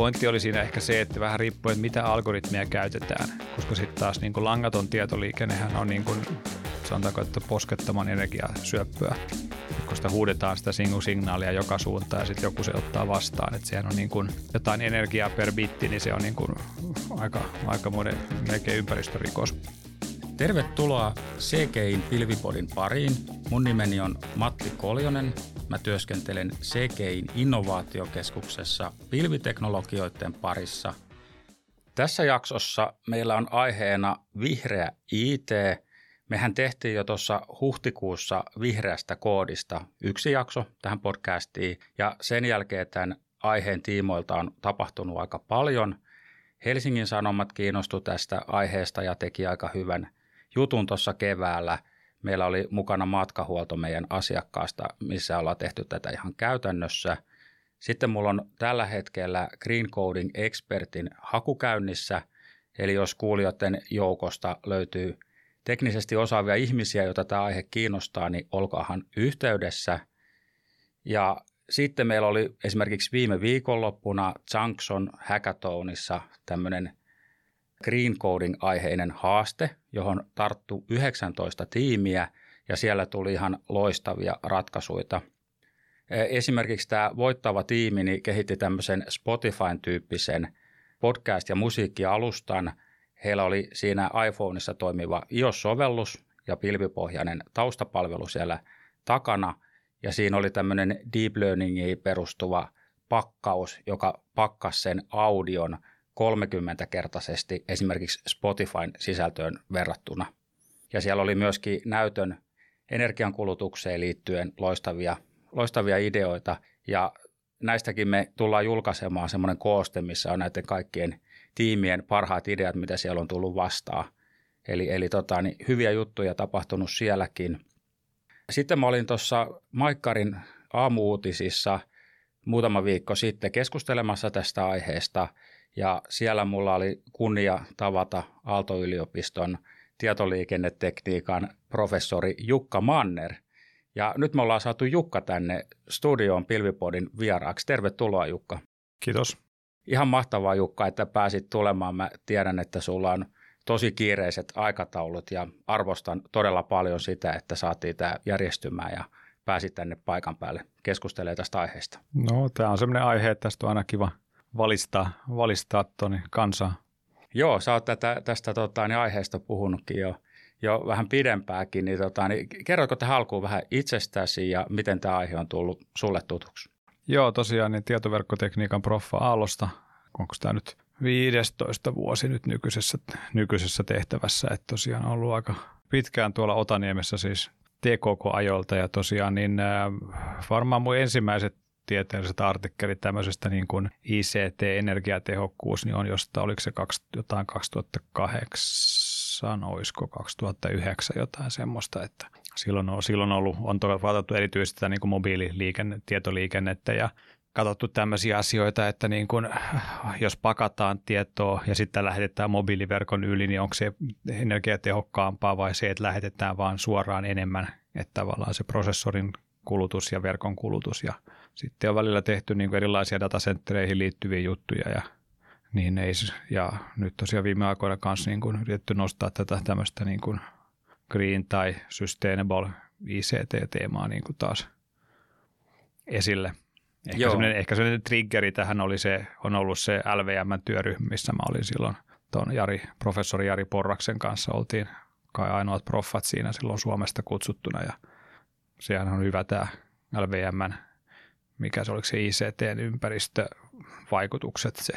pointti oli siinä ehkä se, että vähän riippuen, mitä algoritmia käytetään, koska sitten taas niin kuin langaton tietoliikennehän on niin kuin, sanotaanko, että poskettoman energiasyöppöä, kun sitä huudetaan sitä signaalia joka suuntaan ja sitten joku se ottaa vastaan, että sehän on niin kuin jotain energiaa per bitti, niin se on niin kuin aika, aika monen melkein ympäristörikos. Tervetuloa CGIn Pilvipodin pariin. Mun nimeni on Matti Koljonen. Mä työskentelen CGIn innovaatiokeskuksessa pilviteknologioiden parissa. Tässä jaksossa meillä on aiheena vihreä IT. Mehän tehtiin jo tuossa huhtikuussa vihreästä koodista yksi jakso tähän podcastiin ja sen jälkeen tämän aiheen tiimoilta on tapahtunut aika paljon. Helsingin Sanomat kiinnostui tästä aiheesta ja teki aika hyvän – jutun tuossa keväällä. Meillä oli mukana matkahuolto meidän asiakkaasta, missä ollaan tehty tätä ihan käytännössä. Sitten mulla on tällä hetkellä Green Coding Expertin hakukäynnissä, eli jos kuulijoiden joukosta löytyy teknisesti osaavia ihmisiä, joita tämä aihe kiinnostaa, niin olkaahan yhteydessä. Ja sitten meillä oli esimerkiksi viime viikonloppuna Junction Hackathonissa tämmöinen Green Coding-aiheinen haaste, johon tarttu 19 tiimiä ja siellä tuli ihan loistavia ratkaisuja. E, esimerkiksi tämä voittava tiimi niin kehitti tämmöisen Spotify-tyyppisen podcast- ja musiikkialustan. Heillä oli siinä iPhoneissa toimiva iOS-sovellus ja pilvipohjainen taustapalvelu siellä takana. Ja siinä oli tämmöinen deep learningiin perustuva pakkaus, joka pakkasi sen audion – 30-kertaisesti esimerkiksi Spotifyn sisältöön verrattuna. Ja siellä oli myöskin näytön energiankulutukseen liittyen loistavia, loistavia ideoita ja näistäkin me tullaan julkaisemaan semmoinen kooste, missä on näiden kaikkien tiimien parhaat ideat, mitä siellä on tullut vastaan. Eli, eli tota, niin hyviä juttuja tapahtunut sielläkin. Sitten mä olin tuossa Maikkarin aamuutisissa muutama viikko sitten keskustelemassa tästä aiheesta – ja siellä mulla oli kunnia tavata Aalto-yliopiston tietoliikennetekniikan professori Jukka Manner. Ja nyt me ollaan saatu Jukka tänne studioon Pilvipodin vieraaksi. Tervetuloa Jukka. Kiitos. Ihan mahtavaa Jukka, että pääsit tulemaan. Mä tiedän, että sulla on tosi kiireiset aikataulut ja arvostan todella paljon sitä, että saatiin tämä järjestymään ja pääsit tänne paikan päälle keskustelemaan tästä aiheesta. No, tämä on sellainen aihe, että tästä on aina kiva valistaa, valistaa tuonne kansaa. Joo, sä oot tätä, tästä tota, niin aiheesta puhunutkin jo, jo vähän pidempääkin, niin, tota, niin kerroitko tähän alkuun vähän itsestäsi ja miten tämä aihe on tullut sulle tutuksi? Joo, tosiaan niin tietoverkkotekniikan proffa Aallosta, onko tämä nyt 15 vuosi nyt nykyisessä, nykyisessä tehtävässä, että tosiaan on ollut aika pitkään tuolla Otaniemessä siis TKK-ajolta ja tosiaan niin äh, varmaan mun ensimmäiset tieteelliset artikkelit tämmöisestä niin kuin ICT-energiatehokkuus, niin on jostain, oliko se kaksi, jotain 2008, olisiko 2009 jotain semmoista, että silloin on, silloin on ollut, on vatattu erityisesti niin kuin ja katsottu tämmöisiä asioita, että niin kun, jos pakataan tietoa ja sitten lähetetään mobiiliverkon yli, niin onko se energiatehokkaampaa vai se, että lähetetään vaan suoraan enemmän, että tavallaan se prosessorin kulutus ja verkon kulutus ja sitten on välillä tehty niin kuin erilaisia datacenttereihin liittyviä juttuja ja niin ei, ja nyt tosiaan viime aikoina kanssa niin kuin yritetty nostaa tätä tämmöistä niin kuin green tai sustainable ICT-teemaa niin kuin taas esille. Ehkä Joo. sellainen, ehkä sellainen triggeri tähän oli se, on ollut se LVM-työryhmä, missä mä olin silloin tuon Jari, professori Jari Porraksen kanssa oltiin kai ainoat proffat siinä silloin Suomesta kutsuttuna ja sehän on hyvä tämä LVMn mikä se oliko se ICT-ympäristövaikutukset, se,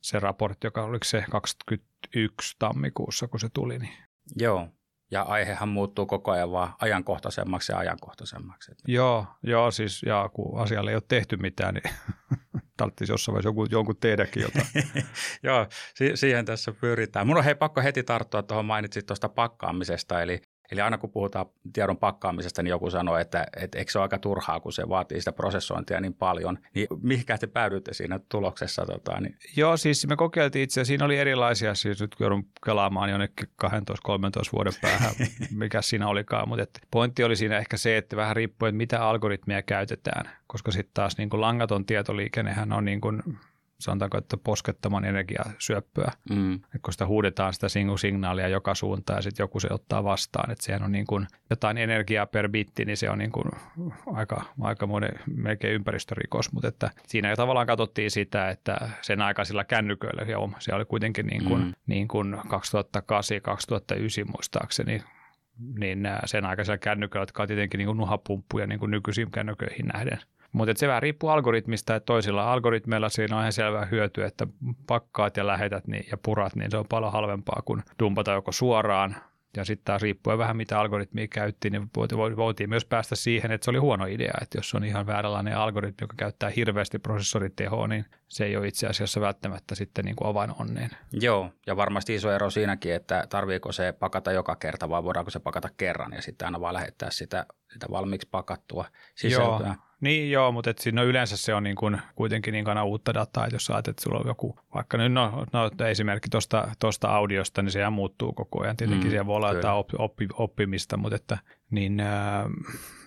se raportti, joka oliko se 21 tammikuussa, kun se tuli. Niin. Joo, ja aihehan muuttuu koko ajan vaan ajankohtaisemmaksi ja ajankohtaisemmaksi. Joo, joo siis ja kun asialle ei ole tehty mitään, niin tarvitsisi jossain vaiheessa jonkun, jonkun tehdäkin jotain. joo, si- siihen tässä pyritään. Mun on hei pakko heti tarttua tuohon mainitsit tuosta pakkaamisesta, eli Eli aina kun puhutaan tiedon pakkaamisesta, niin joku sanoo, että, että eikö se ole aika turhaa, kun se vaatii sitä prosessointia niin paljon. Niin mihinkä te päädyitte siinä tuloksessa? Tota, niin? Joo, siis me kokeiltiin itse Siinä oli erilaisia, siis nyt joudun kelaamaan jonnekin 12-13 vuoden päähän, mikä siinä olikaan. Mutta pointti oli siinä ehkä se, että vähän riippuen, mitä algoritmia käytetään, koska sitten taas niin kuin langaton tietoliikennehän on niin kuin sanotaanko, että poskettoman energiasyöppöä. Mm. Et kun sitä huudetaan sitä signaalia joka suuntaan ja sitten joku se ottaa vastaan. Että sehän on niin kuin jotain energiaa per bitti, niin se on niin kuin aika, aika monen, melkein ympäristörikos. Mutta että siinä jo tavallaan katsottiin sitä, että sen aikaisilla kännyköillä, joo, se oli kuitenkin niin kuin, mm. niin kuin 2008-2009 muistaakseni, niin sen aikaisilla kännyköillä, jotka on tietenkin niin kuin nuhapumppuja niin kuin nykyisiin kännyköihin nähden – mutta se vähän riippuu algoritmista, että toisilla algoritmeilla siinä on ihan selvää hyötyä, että pakkaat ja lähetät niin, ja purat, niin se on paljon halvempaa kuin dumpata joko suoraan ja sitten taas riippuen vähän mitä algoritmia käytti, niin voitiin myös päästä siihen, että se oli huono idea, että jos on ihan vääränlainen algoritmi, joka käyttää hirveästi prosessoritehoa, niin se ei ole itse asiassa välttämättä sitten niin kuin avain onneen. Joo, ja varmasti iso ero siinäkin, että tarviiko se pakata joka kerta vai voidaanko se pakata kerran ja sitten aina vaan lähettää sitä, sitä valmiiksi pakattua sisältöä. Joo. Niin joo, mutta et siinä on yleensä se on niin kuin, kuitenkin niin kuin uutta dataa, että jos ajattelet, että sulla on joku, vaikka nyt no, no esimerkki tuosta audiosta, niin sehän muuttuu koko ajan. Tietenkin mm, siellä voi olla jotain oppi, oppi, oppimista, mutta että, niin, äh,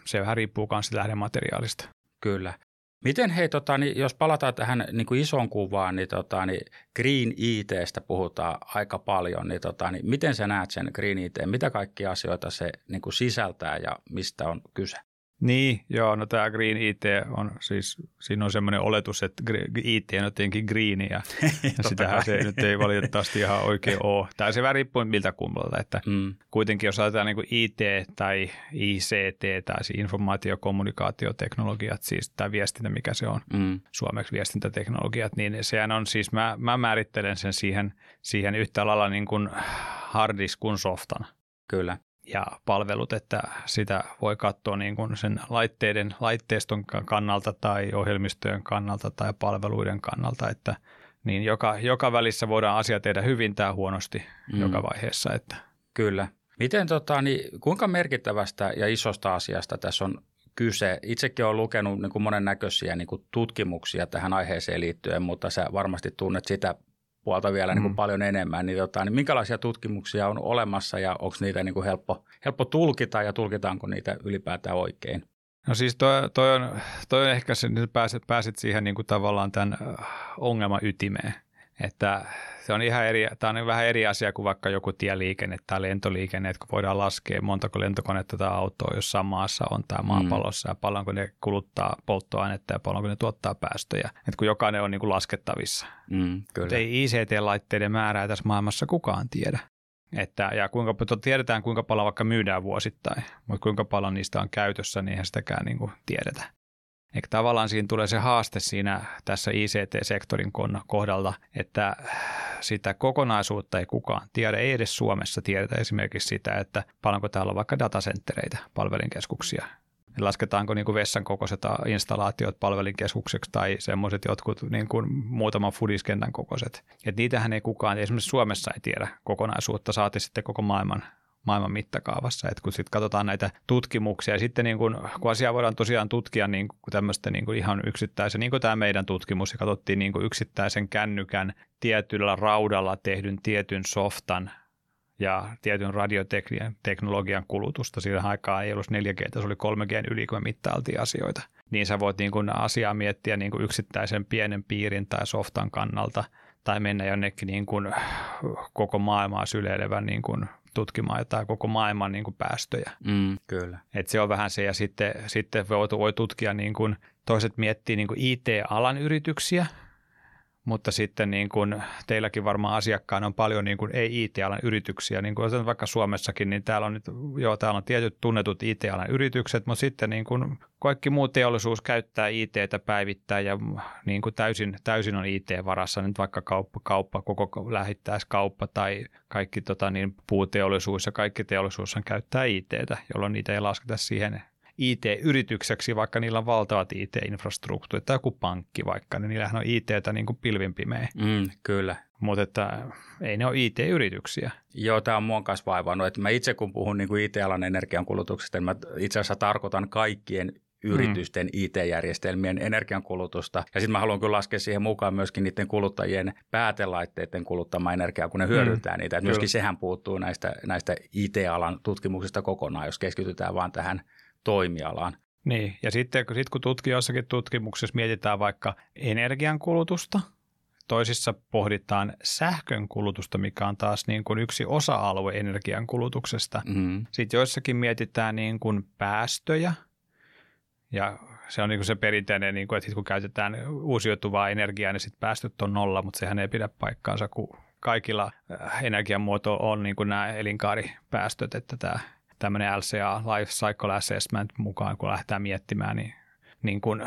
se vähän riippuu myös lähdemateriaalista. Kyllä. Miten hei, tota, niin jos palataan tähän niin kuin ison kuvaan, niin, tota, niin Green ITstä puhutaan aika paljon, niin, tota, niin miten sä näet sen Green IT, mitä kaikkia asioita se niin kuin sisältää ja mistä on kyse? Niin, joo, no tämä Green IT on siis, siinä on semmoinen oletus, että IT on jotenkin green ja, ja sitähän se nyt ei valitettavasti ihan oikein ole. Tai se vähän riippuu miltä kummalta, että mm. kuitenkin jos ajatellaan niin IT tai ICT tai siis informaatiokommunikaatioteknologiat, siis tämä viestintä, mikä se on, mm. suomeksi viestintäteknologiat, niin sehän on siis, mä, mä määrittelen sen siihen, siihen yhtä lailla niin kuin harddiskun softan. Kyllä ja palvelut, että sitä voi katsoa niin kuin sen laitteiden, laitteiston kannalta tai ohjelmistojen kannalta tai palveluiden kannalta, että niin joka, joka välissä voidaan asia tehdä hyvin tai huonosti mm. joka vaiheessa. Että. Kyllä. Miten tota, niin, kuinka merkittävästä ja isosta asiasta tässä on kyse? Itsekin olen lukenut niin kuin monennäköisiä niin kuin tutkimuksia tähän aiheeseen liittyen, mutta sä varmasti tunnet sitä puolta vielä niin kuin mm. paljon enemmän, niin, tota, niin minkälaisia tutkimuksia on olemassa ja onko niitä niin kuin helppo, helppo tulkita ja tulkitaanko niitä ylipäätään oikein? No siis toi, toi, on, toi on ehkä se, että pääset, pääset siihen niin kuin tavallaan tämän ongelman ytimeen, että se on ihan eri, tämä on vähän eri asia kuin vaikka joku tieliikenne tai lentoliikenne, että kun voidaan laskea montako lentokonetta tai autoa jossain maassa on tämä mm. maapallossa mm. ja paljonko ne kuluttaa polttoainetta ja paljonko ne tuottaa päästöjä, että kun jokainen on niin kuin laskettavissa. Mm, kyllä. ei ICT-laitteiden määrää tässä maailmassa kukaan tiedä. Että, ja kuinka tiedetään, kuinka paljon vaikka myydään vuosittain, mutta kuinka paljon niistä on käytössä, niin eihän sitäkään niin kuin tiedetä. Eikä tavallaan siinä tulee se haaste siinä tässä ICT-sektorin kohdalta, että sitä kokonaisuutta ei kukaan tiedä. Ei edes Suomessa tiedetä esimerkiksi sitä, että paljonko täällä on vaikka datasenttereitä, palvelinkeskuksia. Lasketaanko niin kuin vessan kokoiset installaatiot palvelinkeskukseksi tai semmoiset jotkut niin kuin muutaman fudiskentän kokoiset. Et niitähän ei kukaan, esimerkiksi Suomessa ei tiedä kokonaisuutta, saati sitten koko maailman maailman mittakaavassa. Et kun sitten katsotaan näitä tutkimuksia ja sitten niin kun, kun asiaa voidaan tosiaan tutkia niin tämmöistä niin ihan yksittäisen, niin kuin tämä meidän tutkimus, ja katsottiin niin yksittäisen kännykän tietyllä raudalla tehdyn tietyn softan ja tietyn radioteknologian kulutusta. Siinä aikaa ei ollut 4G, se oli 3G yli, kun me mittailtiin asioita. Niin sä voit niin kuin asiaa miettiä niin kuin yksittäisen pienen piirin tai softan kannalta – tai mennä jonnekin niin kuin koko maailmaa syleilevän niin kuin tutkimaan jotain koko maailman niin kuin päästöjä. Mm, kyllä. Et se on vähän se, ja sitten, sitten voi, voi tutkia, niin kuin, toiset miettii niin kuin IT-alan yrityksiä, mutta sitten niin kuin teilläkin varmaan asiakkaana on paljon niin kuin ei-IT-alan yrityksiä, niin kuin vaikka Suomessakin, niin täällä on, nyt, joo, täällä on tietyt tunnetut IT-alan yritykset, mutta sitten niin kuin kaikki muu teollisuus käyttää IT-tä päivittäin ja niin kuin täysin, täysin on IT-varassa, nyt vaikka kauppa, kauppa koko lähittäiskauppa tai kaikki tota, niin, puuteollisuus ja kaikki teollisuus käyttää IT-tä, jolloin niitä ei lasketa siihen IT-yritykseksi, vaikka niillä on valtavat IT-infrastruktuurit, tai joku pankki vaikka, niin niillähän on IT-tä niin kuin pilvinpimeä. Mm, kyllä. Mutta että ei ne ole IT-yrityksiä. Joo, tämä on mua kanssa vaivannut. Että mä itse kun puhun niin kuin IT-alan energiankulutuksesta, niin mä itse asiassa tarkoitan kaikkien yritysten mm. IT-järjestelmien energiankulutusta. Ja sitten mä haluan kyllä laskea siihen mukaan myöskin niiden kuluttajien päätelaitteiden kuluttamaa energiaa, kun ne hyödyntää mm. niitä. Et myöskin sehän puuttuu näistä, näistä IT-alan tutkimuksista kokonaan, jos keskitytään vaan tähän toimialaan. Niin, ja sitten kun, sit kun tutki jossakin tutkimuksessa mietitään vaikka energiankulutusta, toisissa pohditaan sähkön kulutusta, mikä on taas niin kuin yksi osa-alue energian kulutuksesta. Mm. Sitten joissakin mietitään niin kuin päästöjä ja se on niin kuin se perinteinen, niin kuin, että kun käytetään uusiutuvaa energiaa, niin sitten päästöt on nolla, mutta sehän ei pidä paikkaansa, kun kaikilla äh, energiamuoto on niin kuin nämä elinkaaripäästöt, että tämä tämmöinen LCA, Life Cycle Assessment mukaan, kun lähdetään miettimään, niin niin kuin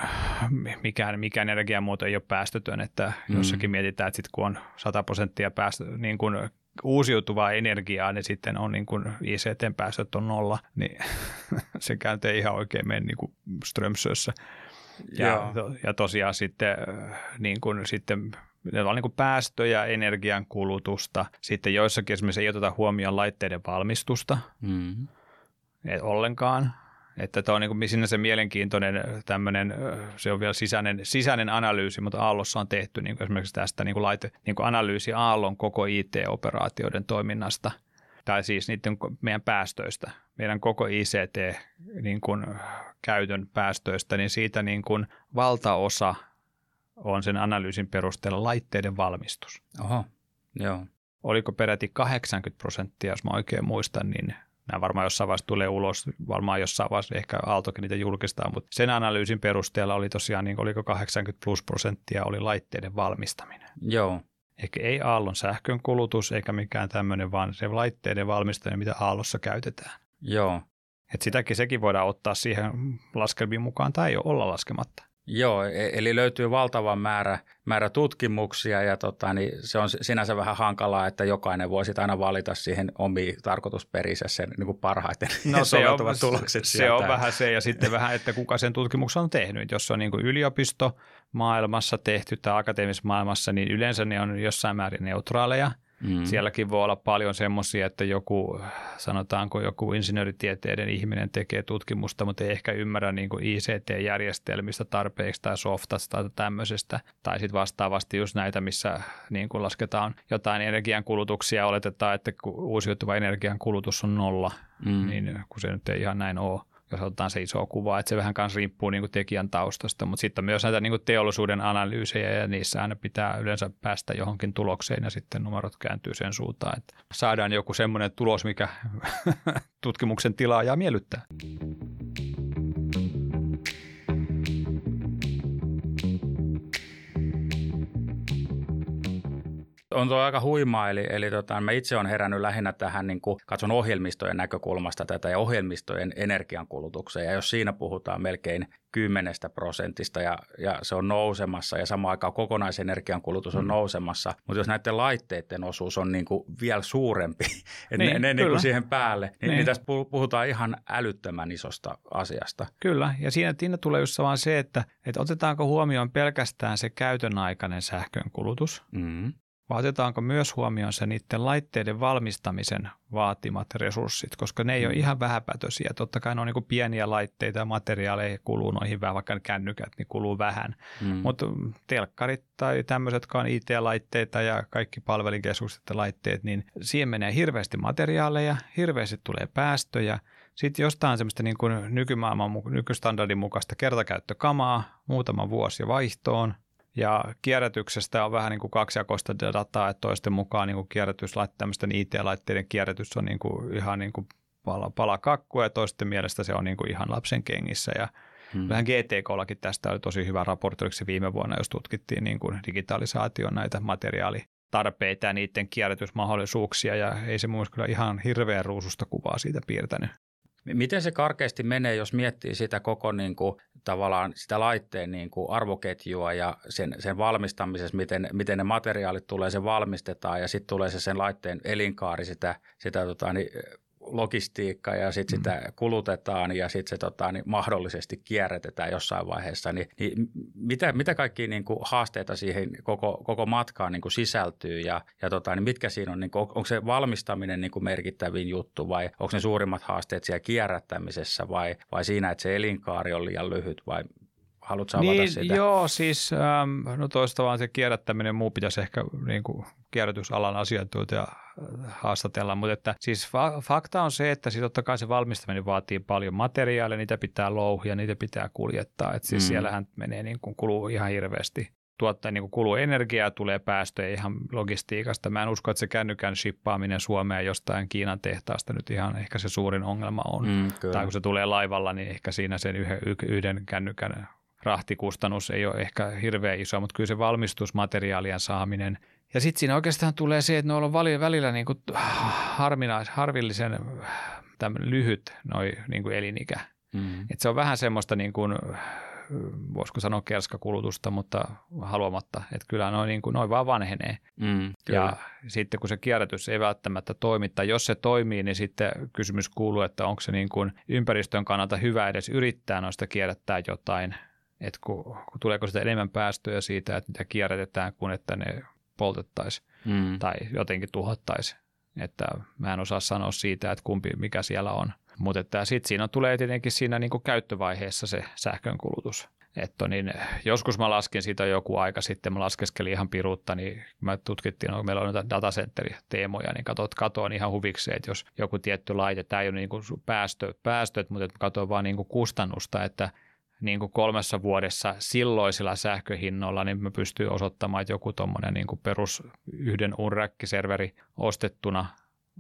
mikään, mikään energiamuoto ei ole päästötön, että mm. jossakin mietitään, että sitten kun on 100 prosenttia päästö, niin kuin uusiutuvaa energiaa, niin sitten on niin kuin ICT-päästöt on nolla, niin se ei ihan oikein mene niin kuin Strömsössä. Ja, ja tosiaan sitten, niin kuin, sitten ne on niin kuin päästöjä, energian kulutusta. Sitten joissakin esimerkiksi ei oteta huomioon laitteiden valmistusta mm. ollenkaan. Että tämä on niin kuin se mielenkiintoinen tämmöinen, se on vielä sisäinen, sisäinen analyysi, mutta Aallossa on tehty niin kuin esimerkiksi tästä niin kuin laite, niin kuin analyysi Aallon koko IT-operaatioiden toiminnasta, tai siis niiden meidän päästöistä, meidän koko ICT niin kuin käytön päästöistä, niin siitä niin kuin valtaosa on sen analyysin perusteella laitteiden valmistus. Oho, joo. Oliko peräti 80 prosenttia, jos mä oikein muistan, niin Nämä varmaan jossain vaiheessa tulee ulos, varmaan jossain vaiheessa ehkä Aaltokin niitä julkistaa, mutta sen analyysin perusteella oli tosiaan, niin oliko 80 plus prosenttia oli laitteiden valmistaminen. Joo. Eikä ei Aallon sähkön kulutus eikä mikään tämmöinen, vaan se laitteiden valmistaminen, mitä Aallossa käytetään. Joo. Et sitäkin sekin voidaan ottaa siihen laskelmiin mukaan tai ei olla laskematta. Joo, e- eli löytyy valtava määrä, määrä tutkimuksia ja tota, niin se on sinänsä vähän hankalaa, että jokainen voi aina valita siihen omiin tarkoitusperissä sen niin kuin parhaiten no, se on, tulokset Se sieltä. on vähän se ja sitten vähän, että kuka sen tutkimuksen on tehnyt. Jos se on niin kuin yliopisto maailmassa tehty tai akateemisessa maailmassa, niin yleensä ne on jossain määrin neutraaleja – Mm. Sielläkin voi olla paljon semmoisia, että joku, sanotaanko joku insinööritieteiden ihminen tekee tutkimusta, mutta ei ehkä ymmärrä niin kuin ICT-järjestelmistä tarpeeksi tai softasta tai tämmöisestä. Tai sitten vastaavasti just näitä, missä niin kuin lasketaan jotain energiankulutuksia, oletetaan, että uusiutuva energian kulutus on nolla, mm. niin kun se nyt ei ihan näin ole jos otetaan se iso kuva, että se vähän kanssa riippuu niin kuin tekijän taustasta, mutta sitten myös näitä niin kuin teollisuuden analyysejä ja niissä aina pitää yleensä päästä johonkin tulokseen ja sitten numerot kääntyy sen suuntaan, että saadaan joku semmoinen tulos, mikä tutkimuksen tilaa miellyttää. On tuo aika huimaa, eli, eli tota, mä itse olen herännyt lähinnä tähän, niin kuin, katson ohjelmistojen näkökulmasta tätä ja ohjelmistojen energiankulutukseen. Ja jos siinä puhutaan melkein kymmenestä prosentista ja, ja se on nousemassa ja samaan aikaan kokonaisenergian kulutus on mm. nousemassa, mutta jos näiden laitteiden osuus on niin kuin vielä suurempi, että niin, ne, ne niin kuin siihen päälle, niin, niin. niin tässä puhutaan ihan älyttömän isosta asiasta. Kyllä, ja siinä, siinä tulee just vaan se, että, että otetaanko huomioon pelkästään se käytön aikainen sähkön kulutus, mm vai otetaanko myös huomioon se niiden laitteiden valmistamisen vaatimat resurssit, koska ne ei mm. ole ihan vähäpätöisiä. Totta kai ne on niin pieniä laitteita ja materiaaleja kuluu noihin vähän, vaikka kännykät, niin kuluu vähän. Mm. Mutta telkkarit tai tämmöiset, jotka on IT-laitteita ja kaikki palvelinkeskukset ja laitteet, niin siihen menee hirveästi materiaaleja, hirveästi tulee päästöjä. Sitten jostain semmoista niin kuin nykymaailman, nykystandardin mukaista kertakäyttökamaa, muutama vuosi vaihtoon, ja kierrätyksestä on vähän niin kuin kaksijakoista dataa, että toisten mukaan niin kuin kierrätys, tämmöisten IT-laitteiden kierrätys on niin kuin ihan niin kuin pala, pala kakkua ja toisten mielestä se on niin kuin ihan lapsen kengissä. Ja hmm. vähän GTKllakin tästä oli tosi hyvä raportti, se viime vuonna, jos tutkittiin niin kuin digitalisaation näitä materiaalitarpeita ja niiden kierrätysmahdollisuuksia ja ei se mun kyllä ihan hirveän ruususta kuvaa siitä piirtänyt. Miten se karkeasti menee, jos miettii sitä koko niin kuin, tavallaan sitä laitteen niin kuin arvoketjua ja sen, sen valmistamisessa, miten, miten ne materiaalit tulee, se valmistetaan ja sitten tulee se sen laitteen elinkaari sitä, sitä tota, niin, logistiikka ja sitten mm. sitä kulutetaan ja sitten se tota, niin mahdollisesti kierrätetään jossain vaiheessa, niin, niin mitä, mitä kaikkia niin kuin haasteita siihen koko, koko matkaan niin kuin sisältyy ja, ja tota, niin mitkä siinä on, niin kuin, onko se valmistaminen niin kuin merkittävin juttu vai onko ne suurimmat haasteet siellä kierrättämisessä vai, vai siinä, että se elinkaari on liian lyhyt vai Haluatko avata niin, sitä? Joo, siis ähm, no toista vaan se kierrättäminen, muu pitäisi ehkä niin kuin kierrätysalan asiantuntija äh, haastatella, mutta että siis fa- fakta on se, että siis totta kai se valmistaminen vaatii paljon materiaalia, niitä pitää louhia, niitä pitää kuljettaa, että siis mm. siellähän menee niin kuin kuluu ihan hirveästi tuottaa, niin kuluu energiaa, tulee päästöjä ihan logistiikasta. Mä en usko, että se kännykän shippaaminen Suomeen jostain Kiinan tehtaasta nyt ihan ehkä se suurin ongelma on. Mm, tai kun se tulee laivalla, niin ehkä siinä sen yhden, yhden kännykän rahtikustannus ei ole ehkä hirveän iso, mutta kyllä se valmistusmateriaalien saaminen. Ja sitten siinä oikeastaan tulee se, että ne on välillä niin kuin harminais, harvillisen lyhyt noi, niin kuin elinikä. Mm. Et se on vähän semmoista niin kuin, voisiko sanoa kerskakulutusta, mutta haluamatta, että kyllä noin, niin kuin, noin vaan vanhenee. Mm, ja sitten kun se kierrätys ei välttämättä toimi, tai jos se toimii, niin sitten kysymys kuuluu, että onko se niin kuin ympäristön kannalta hyvä edes yrittää noista kierrättää jotain, että kun, kun tuleeko sitä enemmän päästöjä siitä, että mitä kierrätetään, kuin että ne poltettaisiin mm. tai jotenkin tuhottaisiin. Että mä en osaa sanoa siitä, että kumpi, mikä siellä on. Mutta sitten siinä tulee tietenkin siinä niin kuin käyttövaiheessa se sähkönkulutus. Että niin, joskus mä laskin siitä joku aika sitten, mä laskeskelin ihan piruutta, niin mä tutkittiin, no, meillä on näitä datacenter-teemoja, niin katsot, katoin ihan huvikseen, että jos joku tietty laite, tämä ei ole niin kuin päästö, päästöt, mutta katsoin vaan niin kuin kustannusta, että niin kuin kolmessa vuodessa silloisilla sähköhinnoilla, niin mä pystyin osoittamaan, että joku tuommoinen niin perus yhden unräkkiserveri ostettuna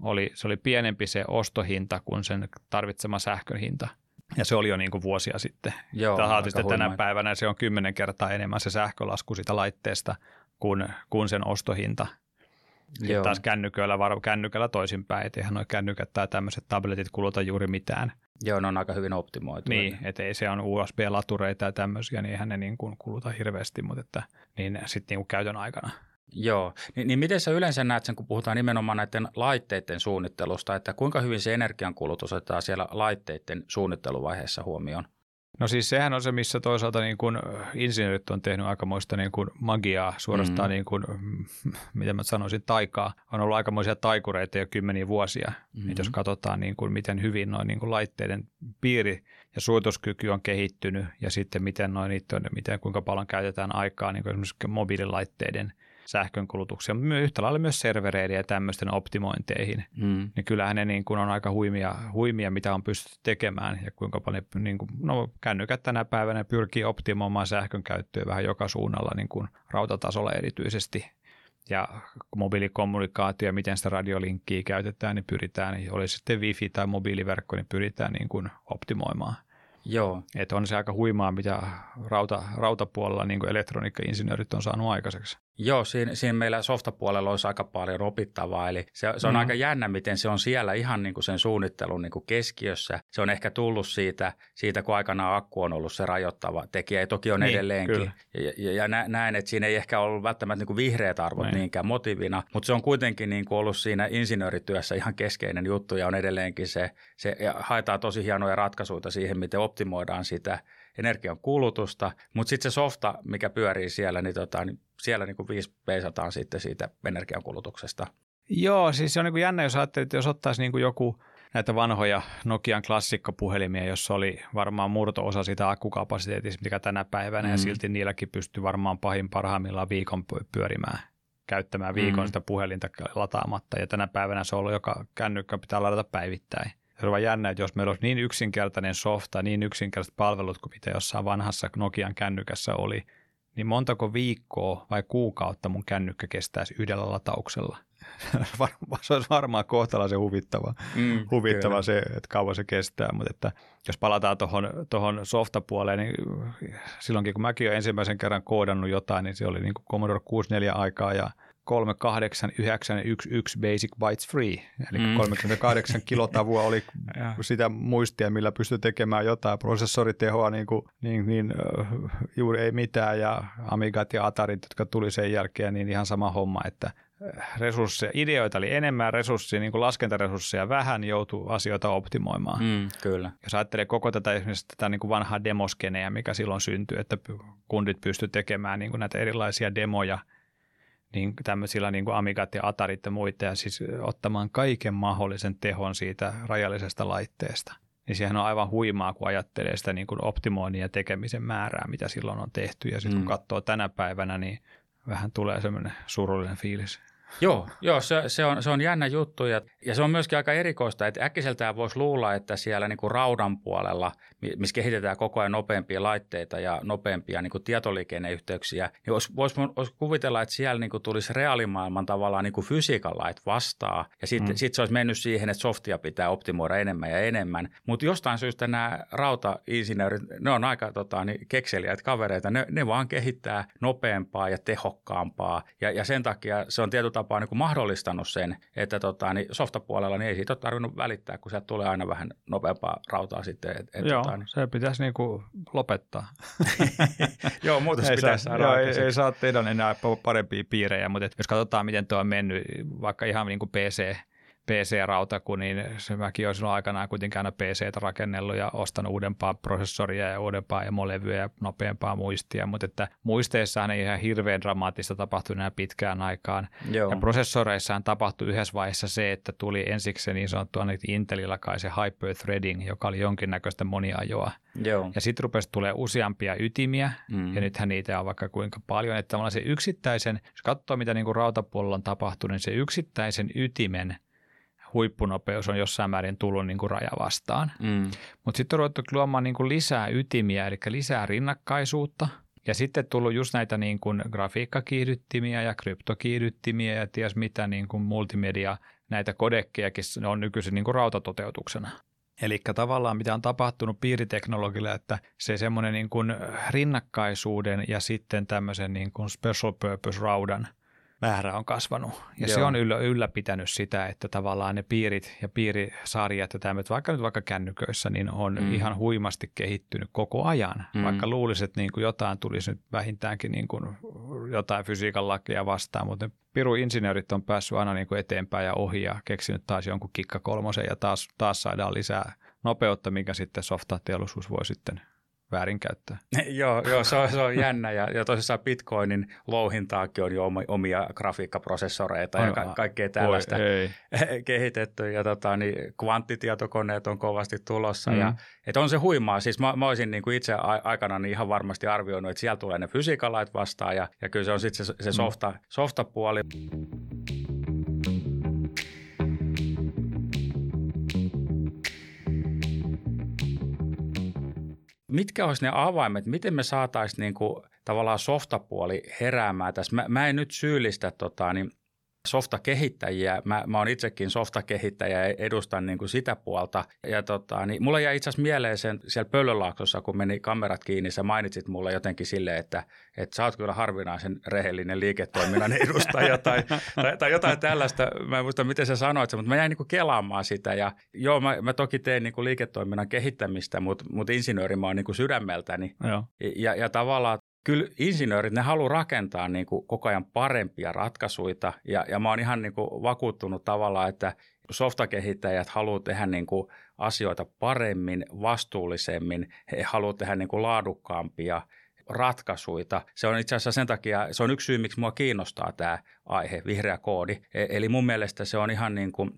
oli, se oli pienempi se ostohinta kuin sen tarvitsema sähkön hinta. Ja se oli jo niin kuin vuosia sitten. Joo, sitten tänä päivänä se on kymmenen kertaa enemmän se sähkölasku sitä laitteesta kuin, kuin sen ostohinta. Joo. taas kännyköllä, var, kännykällä toisinpäin, että eihän nuo kännykät tai tämmöiset tabletit kuluta juuri mitään. Joo, ne on aika hyvin optimoitu. Niin, että ei se on USB-latureita ja tämmöisiä, niin eihän ne niin kuin kuluta hirveästi, mutta että, niin sitten niin käytön aikana. Joo, niin, niin miten sä yleensä näet sen, kun puhutaan nimenomaan näiden laitteiden suunnittelusta, että kuinka hyvin se energiankulutus otetaan siellä laitteiden suunnitteluvaiheessa huomioon? No siis sehän on se, missä toisaalta niin kuin insinöörit on tehnyt aikamoista niin kuin magiaa, suorastaan mm. niin kuin, mitä mä sanoisin, taikaa. On ollut aikamoisia taikureita jo kymmeniä vuosia. Mm-hmm. jos katsotaan, niin kuin, miten hyvin noin niin kuin laitteiden piiri ja suotuskyky on kehittynyt ja sitten miten noin niitä miten, kuinka paljon käytetään aikaa niin kuin esimerkiksi mobiililaitteiden – sähkönkulutuksia, mutta yhtä lailla myös servereiden ja tämmöisten optimointeihin. Mm. Niin kyllähän ne niin kuin on aika huimia, huimia, mitä on pystytty tekemään ja kuinka paljon, niin kuin, no kännykät tänä päivänä pyrkii optimoimaan sähkön käyttöä vähän joka suunnalla niin kuin rautatasolla erityisesti. Ja mobiilikommunikaatio, miten sitä radiolinkkiä käytetään, niin pyritään, niin oli sitten wifi tai mobiiliverkko, niin pyritään niin kuin optimoimaan – Joo. Että on se aika huimaa, mitä rauta, rautapuolella niin elektroniikka-insinöörit on saanut aikaiseksi. Joo, siinä, siinä meillä softapuolella olisi aika paljon opittavaa. Eli se, se on mm. aika jännä, miten se on siellä ihan niin kuin sen suunnittelun niin kuin keskiössä. Se on ehkä tullut siitä, siitä, kun aikanaan akku on ollut se rajoittava tekijä, ja toki on niin, edelleenkin. Kyllä. Ja, ja, ja näen, että siinä ei ehkä ollut välttämättä niin kuin vihreät arvot niin. niinkään motiivina, mutta se on kuitenkin niin kuin ollut siinä insinöörityössä ihan keskeinen juttu, ja on edelleenkin se, se ja haetaan tosi hienoja ratkaisuja siihen, miten optimoidaan sitä energian kulutusta, mutta sitten se softa, mikä pyörii siellä, niin, tota, niin siellä niin kuin viisi peisataan sitten siitä energiankulutuksesta. Joo, siis se on niin kuin jännä, jos ajattelee, että jos ottaisi niin kuin joku näitä vanhoja Nokian klassikkopuhelimia, jossa oli varmaan murto-osa sitä akkukapasiteetista, mikä tänä päivänä, mm. ja silti niilläkin pystyy varmaan pahin parhaimmillaan viikon pyörimään, käyttämään viikon mm. sitä puhelinta lataamatta, ja tänä päivänä se on ollut joka kännykkä pitää ladata päivittäin. Se on jännä, että jos meillä olisi niin yksinkertainen softa, niin yksinkertaiset palvelut kuin mitä jossain vanhassa Nokian kännykässä oli, niin montako viikkoa vai kuukautta mun kännykkä kestäisi yhdellä latauksella. se olisi varmaan kohtalaisen huvittava, mm, huvittava se, että kauan se kestää. Mutta että jos palataan tuohon tohon softapuoleen, niin silloinkin kun mäkin olen ensimmäisen kerran koodannut jotain, niin se oli niin kuin Commodore 64 aikaa ja 38911 Basic Bytes Free, eli mm. 38 kilotavua oli sitä muistia, millä pystyi tekemään jotain prosessoritehoa, niin, kuin, niin, niin uh, juuri ei mitään, ja Amigat ja Atarit, jotka tuli sen jälkeen, niin ihan sama homma, että resursseja, ideoita oli enemmän, resursseja, niin kuin laskentaresursseja vähän, joutuu asioita optimoimaan. Mm, kyllä. Jos ajattelee koko tätä esimerkiksi tätä niin kuin vanhaa demoskeneä, mikä silloin syntyi, että kundit pystyivät tekemään niin kuin näitä erilaisia demoja – niin tämmöisillä niin kuin Amigat ja Atarit ja muita, ja siis ottamaan kaiken mahdollisen tehon siitä rajallisesta laitteesta. Niin siihen on aivan huimaa, kun ajattelee sitä niin kuin optimoinnin ja tekemisen määrää, mitä silloin on tehty. Ja sitten mm. kun katsoo tänä päivänä, niin vähän tulee semmoinen surullinen fiilis. Joo, joo se, se, on, se on jännä juttu ja, ja se on myöskin aika erikoista, että äkkiseltään voisi luulla, että siellä niin kuin raudan puolella, missä kehitetään koko ajan nopeampia laitteita ja nopeampia niin kuin tietoliikenneyhteyksiä, niin voisi vois, vois kuvitella, että siellä niin kuin tulisi reaalimaailman tavallaan niin kuin fysiikan lait vastaan ja sitten mm. sit se olisi mennyt siihen, että softia pitää optimoida enemmän ja enemmän, mutta jostain syystä nämä rautainsinöörit, ne on aika tota, niin kekseliäitä kavereita, ne, ne vaan kehittää nopeampaa ja tehokkaampaa. Ja, ja sen takia se on tietyllä tapaa niin kuin mahdollistanut sen, että tota, niin softapuolella niin ei siitä ole tarvinnut välittää, kun sieltä tulee aina vähän nopeampaa rautaa sitten. Et, et, Joo, tota, niin. se pitäisi niin kuin lopettaa. Joo, muutos ei pitäisi saa, saada joo, ei, ei saa teidän enää parempia piirejä, mutta jos katsotaan, miten tuo on mennyt, vaikka ihan niin kuin PC, PC-rauta, kun niin se mäkin olen silloin aikanaan kuitenkin aina pc rakennellut ja ostanut uudempaa prosessoria ja uudempaa emolevyä ja nopeampaa muistia, mutta että muisteissahan ei ihan hirveän dramaattista tapahtunut enää pitkään aikaan. Joo. Ja prosessoreissahan tapahtui yhdessä vaiheessa se, että tuli ensiksi se niin sanottu Intelillä kai se hyperthreading, joka oli jonkinnäköistä moniajoa. Joo. Ja sitten rupesi tulee useampia ytimiä, mm. ja nythän niitä on vaikka kuinka paljon, että tavallaan se yksittäisen, jos katsoo mitä niin kuin rautapuolella on tapahtunut, niin se yksittäisen ytimen – huippunopeus on jossain määrin tullut niin kuin raja vastaan. Mm. Mutta sitten on ruvettu luomaan niin kuin lisää ytimiä, eli lisää rinnakkaisuutta. Ja sitten tullut just näitä niin kuin grafiikkakiihdyttimiä ja kryptokiihdyttimiä ja ties mitä niin kuin multimedia, näitä kodekkejakin ne on nykyisin niin kuin rautatoteutuksena. Eli tavallaan mitä on tapahtunut piiriteknologille, että se semmoinen niin kuin rinnakkaisuuden ja sitten tämmöisen niin kuin special purpose raudan – määrä on kasvanut. Ja Joo. se on yllä, ylläpitänyt sitä, että tavallaan ne piirit ja piirisarjat ja tämmöiset, vaikka nyt vaikka kännyköissä, niin on mm. ihan huimasti kehittynyt koko ajan. Mm. Vaikka luulisi, että niin kuin jotain tulisi nyt vähintäänkin niin kuin jotain fysiikan lakia vastaan, mutta ne piru-insinöörit on päässyt aina niin kuin eteenpäin ja ohi ja keksinyt taas jonkun kikka kolmosen ja taas, taas saadaan lisää nopeutta, minkä sitten softateollisuus voi sitten väärinkäyttää. joo, joo se, on, se on jännä ja, ja tosissaan Bitcoinin louhintaakin on jo omia grafiikkaprosessoreita ja ka- kaikkea tällaista Voi, kehitetty ja tota, niin kvanttitietokoneet on kovasti tulossa. Mm. Ja, et on se huimaa, siis mä, mä olisin niin kuin itse aikana niin ihan varmasti arvioinut, että siellä tulee ne fysiikalait vastaan ja, ja kyllä se on sitten se, se mm. softa, mm. softapuoli. Mitkä olisi ne avaimet, miten me saataisiin niin kuin, tavallaan softapuoli heräämään tässä. Mä, mä en nyt syyllistä tota, niin softakehittäjiä. Mä, mä oon itsekin softakehittäjä ja edustan niin kuin sitä puolta. Ja tota, niin mulla jäi itse asiassa mieleen sen siellä Pöllölaaksossa, kun meni kamerat kiinni, sä mainitsit mulle jotenkin silleen, että, että sä oot kyllä harvinaisen rehellinen liiketoiminnan edustaja tai, tai, tai, jotain tällaista. Mä en muista, miten sä sanoit mutta mä jäin niin kuin kelaamaan sitä. Ja joo, mä, mä toki teen niin kuin liiketoiminnan kehittämistä, mutta, mutta insinööri mä oon niin kuin sydämeltäni. Joo. Ja, ja tavallaan kyllä insinöörit, ne haluaa rakentaa niin kuin koko ajan parempia ratkaisuja ja, ja mä oon ihan niin kuin vakuuttunut tavallaan, että softakehittäjät haluaa tehdä niin kuin asioita paremmin, vastuullisemmin, he haluavat tehdä niin kuin laadukkaampia ratkaisuja. Se on itse asiassa sen takia, se on yksi syy, miksi mua kiinnostaa tämä aihe, vihreä koodi. E, eli mun mielestä se on ihan niin kuin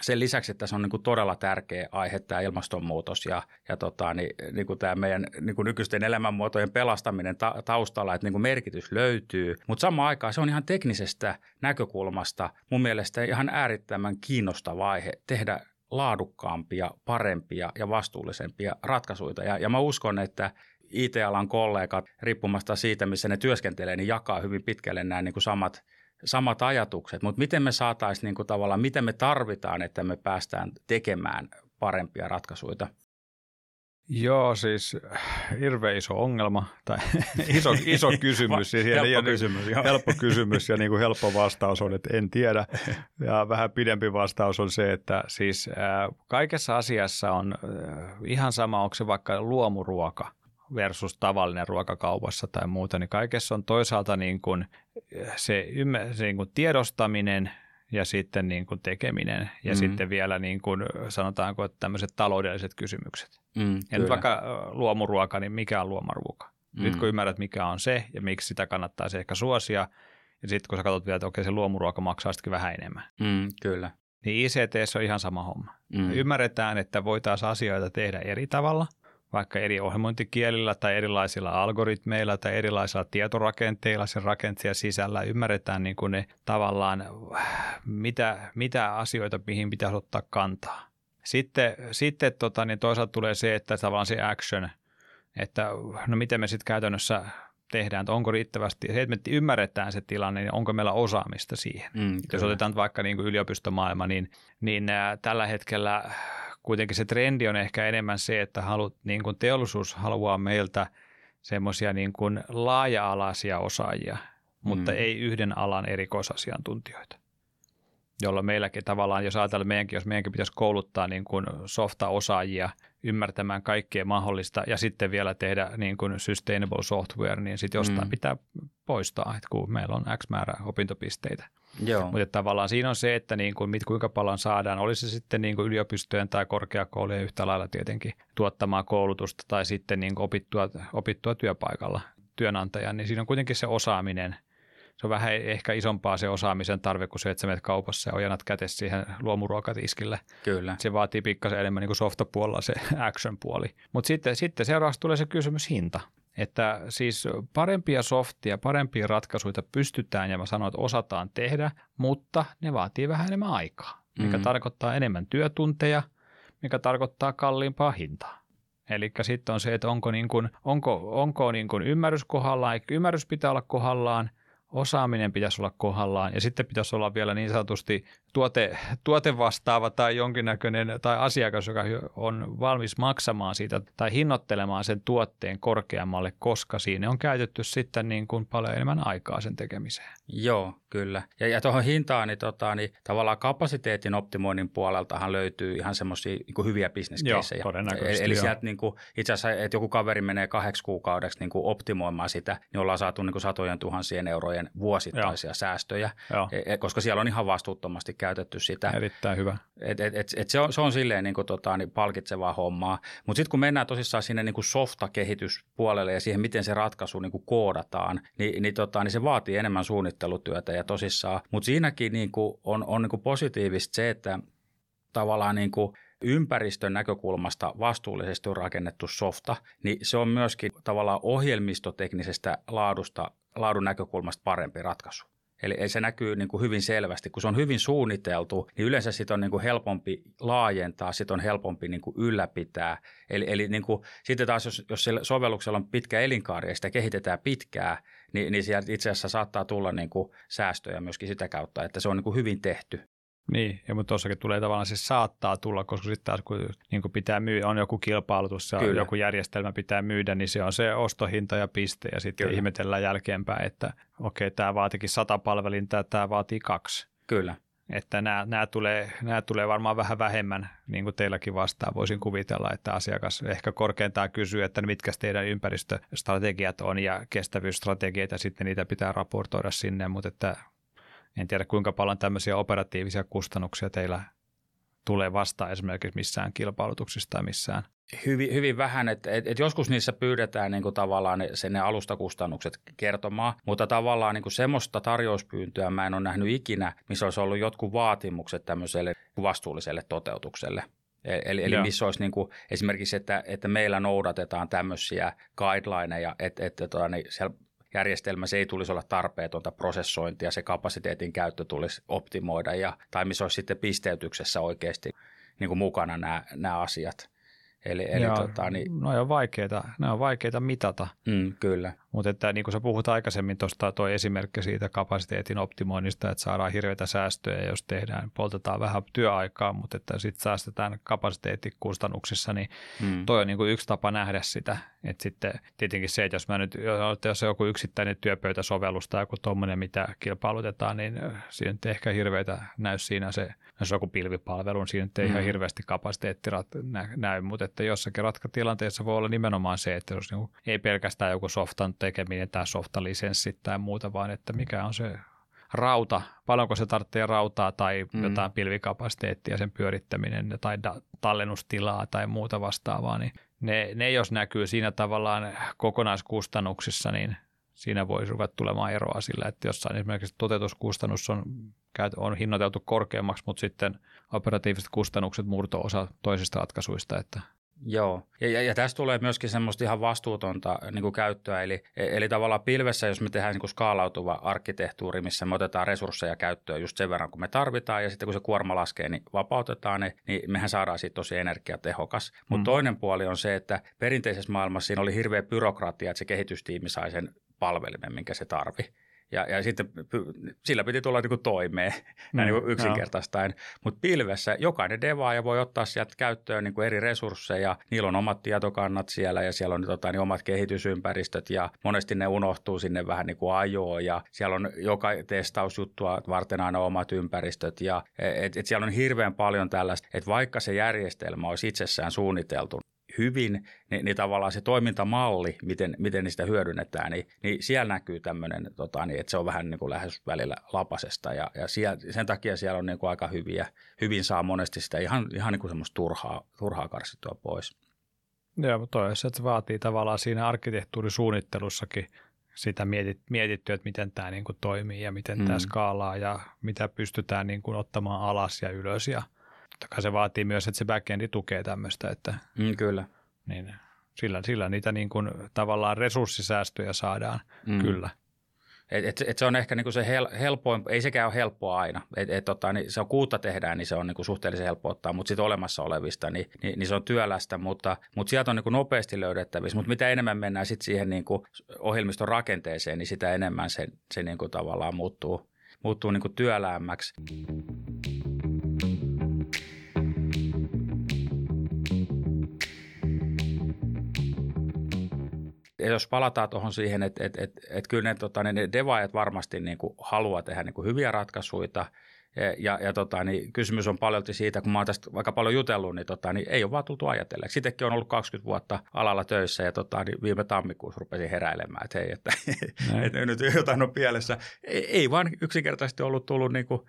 sen lisäksi, että se on niin kuin todella tärkeä aihe tämä ilmastonmuutos ja, ja tota, niin, niin kuin tämä meidän niin kuin nykyisten elämänmuotojen pelastaminen ta- taustalla, että niin kuin merkitys löytyy. Mutta samaan aikaan se on ihan teknisestä näkökulmasta mun mielestä ihan äärittömän kiinnostava aihe tehdä laadukkaampia, parempia ja vastuullisempia ratkaisuja. Ja, ja mä uskon, että IT-alan kollegat, riippumasta siitä, missä ne työskentelee, niin jakaa hyvin pitkälle nämä niin kuin samat – samat ajatukset, mutta miten me saataisiin niin kuin tavallaan, miten me tarvitaan, että me päästään tekemään parempia ratkaisuja? Joo, siis hirveän iso ongelma tai iso, iso kysymys. ja helppo, ja, kysymys joo. helppo kysymys ja niin kuin helppo vastaus on, että en tiedä. Ja vähän pidempi vastaus on se, että siis äh, kaikessa asiassa on äh, ihan sama, onko se vaikka luomuruoka – versus tavallinen ruokakaupassa tai muuta, niin kaikessa on toisaalta niin kuin se, se niin kuin tiedostaminen ja sitten niin kuin tekeminen ja mm. sitten vielä niin kuin sanotaanko että tämmöiset taloudelliset kysymykset. Mm, ja nyt vaikka luomuruoka, niin mikä on luomuruoka? Mm. Nyt kun ymmärrät, mikä on se ja miksi sitä kannattaisi ehkä suosia, ja sitten kun sä katsot vielä, että okei se luomuruoka maksaa sitten vähän enemmän. Mm, kyllä. Niin ICT on ihan sama homma. Mm. ymmärretään, että voitaisiin asioita tehdä eri tavalla – vaikka eri ohjelmointikielillä tai erilaisilla algoritmeilla tai erilaisilla tietorakenteilla sen rakenteen sisällä ymmärretään niin kuin ne tavallaan, mitä, mitä asioita, mihin pitäisi ottaa kantaa. Sitten, sitten tota, niin toisaalta tulee se, että tavallaan se action, että no miten me sitten käytännössä tehdään, että onko riittävästi, se, että me ymmärretään se tilanne, niin onko meillä osaamista siihen. Mm, Jos otetaan vaikka niin kuin yliopistomaailma, niin, niin tällä hetkellä kuitenkin se trendi on ehkä enemmän se, että halut, niin kuin teollisuus haluaa meiltä semmoisia niin kuin laaja-alaisia osaajia, mutta mm. ei yhden alan erikoisasiantuntijoita. Jolloin meilläkin tavallaan, jos ajatellaan meidänkin, jos meidänkin pitäisi kouluttaa niin kuin softa-osaajia ymmärtämään kaikkea mahdollista ja sitten vielä tehdä niin kuin sustainable software, niin sitten jostain mm. pitää poistaa, että kun meillä on X määrä opintopisteitä. Joo. Mutta tavallaan siinä on se, että niin kuin, mit, kuinka paljon saadaan, olisi se sitten niin kuin yliopistojen tai korkeakoulujen yhtä lailla tietenkin tuottamaan koulutusta tai sitten niin kuin opittua, opittua työpaikalla työnantajan, niin siinä on kuitenkin se osaaminen – se on vähän ehkä isompaa se osaamisen tarve kuin se, että sä menet kaupassa ja ojanat kätes siihen luomuruokatiskille. Kyllä. Se vaatii pikkasen enemmän niin softapuolella se action-puoli. Mutta sitten, sitten seuraavaksi tulee se kysymys hinta. Että siis parempia softia, parempia ratkaisuja pystytään ja mä sanon, että osataan tehdä, mutta ne vaatii vähän enemmän aikaa, mikä mm. tarkoittaa enemmän työtunteja, mikä tarkoittaa kalliimpaa hintaa. Eli sitten on se, että onko, niin kuin, onko, onko niin kuin ymmärrys kohdallaan, ymmärrys pitää olla kohdallaan, osaaminen pitäisi olla kohdallaan ja sitten pitäisi olla vielä niin sanotusti tuote, tuote vastaava tai jonkinnäköinen tai asiakas, joka on valmis maksamaan siitä tai hinnoittelemaan sen tuotteen korkeammalle, koska siinä on käytetty sitten niin kuin paljon enemmän aikaa sen tekemiseen. Joo, kyllä. Ja, ja tuohon hintaan, niin, tota, niin tavallaan kapasiteetin optimoinnin puoleltahan löytyy ihan semmoisia niin hyviä bisneskeissejä. Eli, eli sieltä niin kuin, itse asiassa, että joku kaveri menee kahdeksi kuukaudeksi niin kuin optimoimaan sitä, niin ollaan saatu niin kuin satojen tuhansien eurojen vuosittaisia Joo. säästöjä, Joo. E, e, koska siellä on ihan vastuuttomasti käytetty sitä. Erittäin hyvä. Et, et, et, et se, on, se on silleen niin kuin, tota, niin palkitsevaa hommaa. Mutta sitten kun mennään tosissaan sinne niin kuin softa-kehityspuolelle ja siihen, miten se ratkaisu niin kuin koodataan, niin, niin, tota, niin se vaatii enemmän suunnittelutyötä ja tosissaan. Mutta siinäkin niin kuin on, on niin kuin positiivista se, että tavallaan niin kuin ympäristön näkökulmasta vastuullisesti on rakennettu softa, niin se on myöskin tavallaan ohjelmistoteknisestä laadusta, laadun näkökulmasta parempi ratkaisu. Eli se näkyy niin kuin hyvin selvästi. Kun se on hyvin suunniteltu, niin yleensä sitä on niin kuin helpompi laajentaa, sitä on helpompi niin kuin ylläpitää. Eli, eli niin kuin, sitten taas, jos, jos sovelluksella on pitkä elinkaari ja sitä kehitetään pitkää, niin, niin sieltä itse asiassa saattaa tulla niin kuin säästöjä myöskin sitä kautta, että se on niin kuin hyvin tehty. Niin, ja mutta tuossakin tulee tavallaan se saattaa tulla, koska sitten taas kun niin kuin pitää myydä, on joku kilpailutus ja Kyllä. joku järjestelmä pitää myydä, niin se on se ostohinta ja piste ja sitten Kyllä. ihmetellään jälkeenpäin, että okei, okay, tämä vaatikin sata palvelinta, tämä vaatii kaksi. Kyllä. Että nämä, nämä, tulee, nämä tulee varmaan vähän vähemmän, niin kuin teilläkin vastaan. Voisin kuvitella, että asiakas ehkä korkeintaan kysyy, että mitkä teidän ympäristöstrategiat on ja kestävyysstrategiat ja sitten niitä pitää raportoida sinne, mutta että en tiedä kuinka paljon tämmöisiä operatiivisia kustannuksia teillä tulee vastaan esimerkiksi missään kilpailutuksissa tai missään. Hyvin, hyvin vähän, että et, et joskus niissä pyydetään niin kuin tavallaan ne, sen ne alustakustannukset kertomaan, mutta tavallaan niin kuin semmoista tarjouspyyntöä mä en ole nähnyt ikinä, missä olisi ollut jotkut vaatimukset tämmöiselle vastuulliselle toteutukselle. E, eli, eli missä olisi niin kuin esimerkiksi, että, että meillä noudatetaan tämmöisiä guidelineja, että, että tota, niin siellä järjestelmässä ei tulisi olla tarpeetonta prosessointia, se kapasiteetin käyttö tulisi optimoida ja, tai missä olisi sitten pisteytyksessä oikeasti niin kuin mukana nämä, nämä asiat. Eli, eli Joo, tota, niin... ne, on vaikeita, ne on vaikeita mitata. Mm, kyllä. Mutta että niin kuin sä puhut aikaisemmin tuosta tuo esimerkki siitä kapasiteetin optimoinnista, että saadaan hirveitä säästöjä, jos tehdään, poltetaan vähän työaikaa, mutta että sitten säästetään kapasiteettikustannuksissa, niin mm. toi on niin kuin yksi tapa nähdä sitä. Että sitten tietenkin se, että jos mä nyt, jos on joku yksittäinen työpöytäsovellus tai joku tuommoinen, mitä kilpailutetaan, niin siinä nyt ehkä hirveitä näy siinä se, jos on joku pilvipalvelu, niin siinä nyt ei mm. ihan hirveästi kapasiteetti näy, mutta että jossakin ratkatilanteessa voi olla nimenomaan se, että jos niin ei pelkästään joku softan tekeminen tai softalisenssit tai muuta, vaan että mikä on se rauta, paljonko se tarvitsee rautaa tai mm. jotain pilvikapasiteettia sen pyörittäminen tai da- tallennustilaa tai muuta vastaavaa, niin ne, ne jos näkyy siinä tavallaan kokonaiskustannuksissa, niin siinä voi ruveta tulemaan eroa sillä, että jossain esimerkiksi toteutuskustannus on, on hinnoiteltu korkeammaksi, mutta sitten operatiiviset kustannukset murto-osa toisista ratkaisuista, että Joo, ja, ja, ja tästä tulee myöskin semmoista ihan vastuutonta niin kuin käyttöä, eli, eli tavallaan pilvessä, jos me tehdään niin kuin skaalautuva arkkitehtuuri, missä me otetaan resursseja käyttöön just sen verran, kun me tarvitaan, ja sitten kun se kuorma laskee, niin vapautetaan ne, niin mehän saadaan siitä tosi energiatehokas. Mutta mm. toinen puoli on se, että perinteisessä maailmassa siinä oli hirveä byrokratia, että se kehitystiimi sai sen palvelimen, minkä se tarvi. Ja, ja sitten sillä piti tulla niin toimeen mm, näin niin yksinkertaistaen. Mutta pilvessä jokainen devaaja voi ottaa sieltä käyttöön niin kuin eri resursseja. Niillä on omat tietokannat siellä ja siellä on tota, niin omat kehitysympäristöt ja monesti ne unohtuu sinne vähän niin kuin ajoon. Ja siellä on joka testausjuttua varten aina omat ympäristöt. Ja et, et siellä on hirveän paljon tällaista, että vaikka se järjestelmä olisi itsessään suunniteltu hyvin, niin, niin tavallaan se toimintamalli, miten, miten sitä hyödynnetään, niin, niin siellä näkyy tämmöinen, tota, niin, että se on vähän niin kuin lähes välillä lapasesta ja, ja siellä, sen takia siellä on niin kuin aika hyviä, hyvin saa monesti sitä ihan, ihan niin kuin semmoista turhaa, turhaa karsittua pois. Joo, mutta että se vaatii tavallaan siinä arkkitehtuurisuunnittelussakin sitä mietit, mietittyä, että miten tämä niin kuin toimii ja miten mm. tämä skaalaa ja mitä pystytään niin kuin ottamaan alas ja ylös ja – totta kai se vaatii myös, että se backendi tukee tämmöistä, että mm, kyllä. Niin, sillä, sillä niitä niin kuin, tavallaan resurssisäästöjä saadaan, mm. kyllä. Et, et, et se on ehkä niinku se hel, helpoin, ei sekään ole helppoa aina. Et, et, tota, niin se on kuutta tehdään, niin se on niinku suhteellisen helppo ottaa, mutta sitten olemassa olevista, niin, niin, niin, se on työlästä, mutta, mutta sieltä on niinku nopeasti löydettävissä. Mutta mitä enemmän mennään sitten siihen niinku ohjelmiston rakenteeseen, niin sitä enemmän se, se niinku tavallaan muuttuu, muuttuu niinku työläämmäksi. Ja jos palataan tuohon siihen, että et, et, et kyllä ne, tota, ne devaajat varmasti niin kuin haluaa tehdä niin kuin hyviä ratkaisuja, ja, ja, ja tota, niin kysymys on paljon siitä, kun mä oon tästä vaikka paljon jutellut, niin, tota, niin ei ole vaan tultu ajatelleeksi. Sittenkin on ollut 20 vuotta alalla töissä ja tota, niin viime tammikuussa rupesin heräilemään, että hei, että, että nyt jotain on pielessä. Ei, ei vaan yksinkertaisesti ollut tullut niin kuin,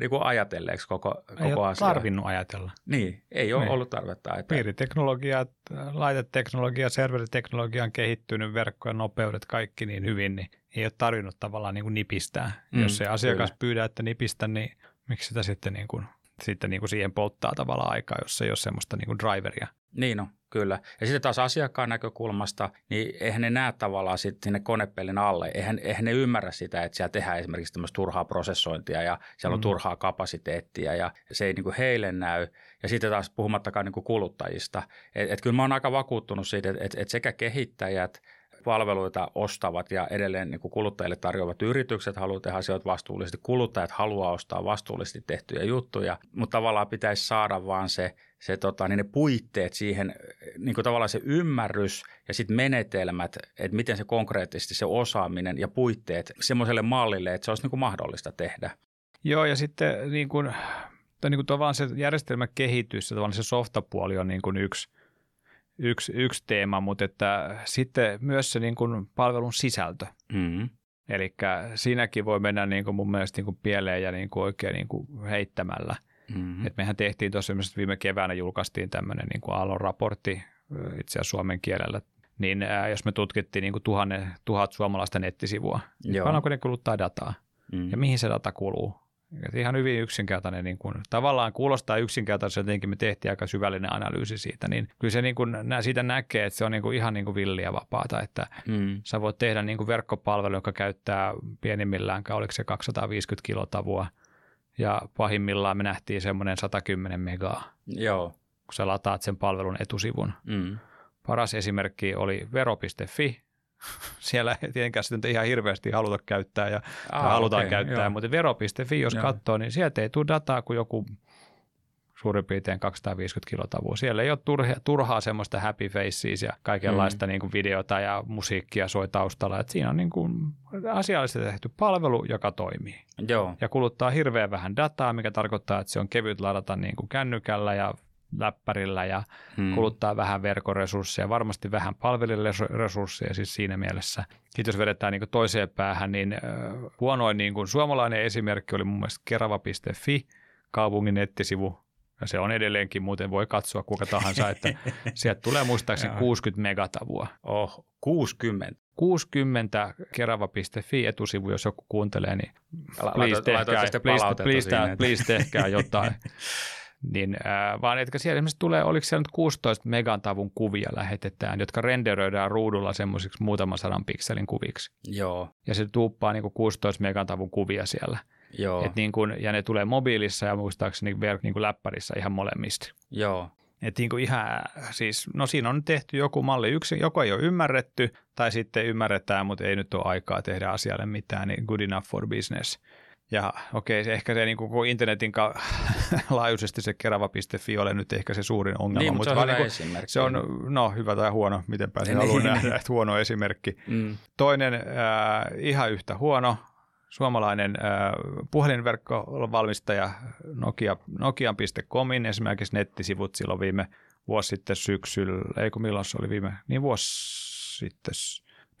niin kuin ajatelleeksi koko, koko ei asia. tarvinnut ajatella. Niin, ei ole niin. ollut tarvetta. Että... Piiriteknologia, laiteteknologia, serveriteknologia on kehittynyt, verkkojen nopeudet, kaikki niin hyvin, niin ei ole tarvinnut tavallaan niin kuin nipistää. Mm, Jos se asiakas kyllä. pyydää, että nipistä, niin miksi sitä sitten, niin kuin, sitten niin kuin siihen polttaa tavallaan aikaa, jos ei ole semmoista niin kuin driveria. Niin on, kyllä. Ja sitten taas asiakkaan näkökulmasta, niin eihän ne näe tavallaan sitten sinne konepellin alle. Eihän, eihän ne ymmärrä sitä, että siellä tehdään esimerkiksi tämmöistä turhaa prosessointia ja siellä on mm. turhaa kapasiteettia ja se ei niin kuin heille näy. Ja sitten taas puhumattakaan niin kuin kuluttajista. Et, et kyllä mä oon aika vakuuttunut siitä, että et, et sekä kehittäjät – palveluita ostavat ja edelleen niin kuin kuluttajille tarjoavat yritykset haluaa tehdä asioita vastuullisesti, kuluttajat haluaa ostaa vastuullisesti tehtyjä juttuja, mutta tavallaan pitäisi saada vaan se, se tota, niin ne puitteet siihen, niin kuin tavallaan se ymmärrys ja sitten menetelmät, että miten se konkreettisesti se osaaminen ja puitteet semmoiselle mallille, että se olisi niin kuin mahdollista tehdä. Joo, ja sitten niin kuin, niin kuin se järjestelmäkehitys ja tavallaan se softapuoli on niin kuin yksi – yksi, yksi teema, mutta että sitten myös se niin kuin palvelun sisältö. Mm-hmm. Eli siinäkin voi mennä niin kuin mun mielestä niin kuin pieleen ja niin kuin oikein niin kuin heittämällä. Mm-hmm. Et mehän tehtiin tuossa viime keväänä julkaistiin tämmöinen niin kuin Aallon raportti itse asiassa suomen kielellä, niin ää, jos me tutkittiin niin kuin tuhanne, tuhat suomalaista nettisivua, niin paljonko ne kuluttaa dataa mm. ja mihin se data kuluu. Et ihan hyvin yksinkertainen, niin kun, tavallaan kuulostaa yksinkertaisesti, jotenkin me tehtiin aika syvällinen analyysi siitä, niin kyllä se niin kun, siitä näkee, että se on niin kuin ihan niin kuin villiä vapaata, että mm. sä voit tehdä niin kuin verkkopalvelu, joka käyttää pienimmillään, oliko se 250 kilotavua, ja pahimmillaan me nähtiin semmoinen 110 megaa, Joo. kun sä lataat sen palvelun etusivun. Mm. Paras esimerkki oli vero.fi, siellä ei tietenkään sitten ihan hirveästi haluta käyttää ja ah, halutaan okay, käyttää, joo. mutta vero.fi jos joo. katsoo, niin sieltä ei tule dataa kuin joku suurin piirtein 250 kilotavua. Siellä ei ole turhaa, turhaa semmoista happy faces ja kaikenlaista mm. niin kuin videota ja musiikkia soi taustalla. Et siinä on niin kuin asiallisesti tehty palvelu, joka toimii. Joo. Ja kuluttaa hirveän vähän dataa, mikä tarkoittaa, että se on kevyt ladata niin kuin kännykällä ja läppärillä ja hmm. kuluttaa vähän verkoresursseja, varmasti vähän palvelijaresursseja siis siinä mielessä. Sitten jos vedetään niin toiseen päähän, niin huonoin niin kuin suomalainen esimerkki oli mun mielestä kerava.fi, kaupungin nettisivu, ja se on edelleenkin, muuten voi katsoa kuka tahansa, että sieltä tulee muistaakseni 60 megatavua. Oh, 60. 60 kerava.fi etusivu, jos joku kuuntelee, niin please tehkää, please, please, please tehkää jotain. Niin, ää, vaan että siellä esimerkiksi tulee, oliko siellä nyt 16 megatavun kuvia lähetetään, jotka renderöidään ruudulla semmoisiksi muutaman sadan pikselin kuviksi. Joo. Ja se tuuppaa niin kuin 16 megatavun kuvia siellä. Joo. Et niin kuin, ja ne tulee mobiilissa ja muistaakseni niin kuin läpparissa ihan molemmista. Joo. Et niin kuin ihan, siis, no siinä on tehty joku malli, yksi, joko ei ole ymmärretty tai sitten ymmärretään, mutta ei nyt ole aikaa tehdä asialle mitään, niin good enough for business. Ja okei, okay, se ehkä se niin kuin internetin ka- laajuisesti se kerava.fi ole nyt ehkä se suurin ongelma. Niin, mutta se on hyvä niin esimerkki. se on, no hyvä tai huono, miten pääsen Niin, haluan niin. nähdä, että huono esimerkki. Mm. Toinen äh, ihan yhtä huono, suomalainen äh, puhelinverkkovalmistaja Nokia, Nokian.comin esimerkiksi nettisivut silloin viime vuosi sitten syksyllä, ei kun milloin se oli viime, niin vuosi sitten,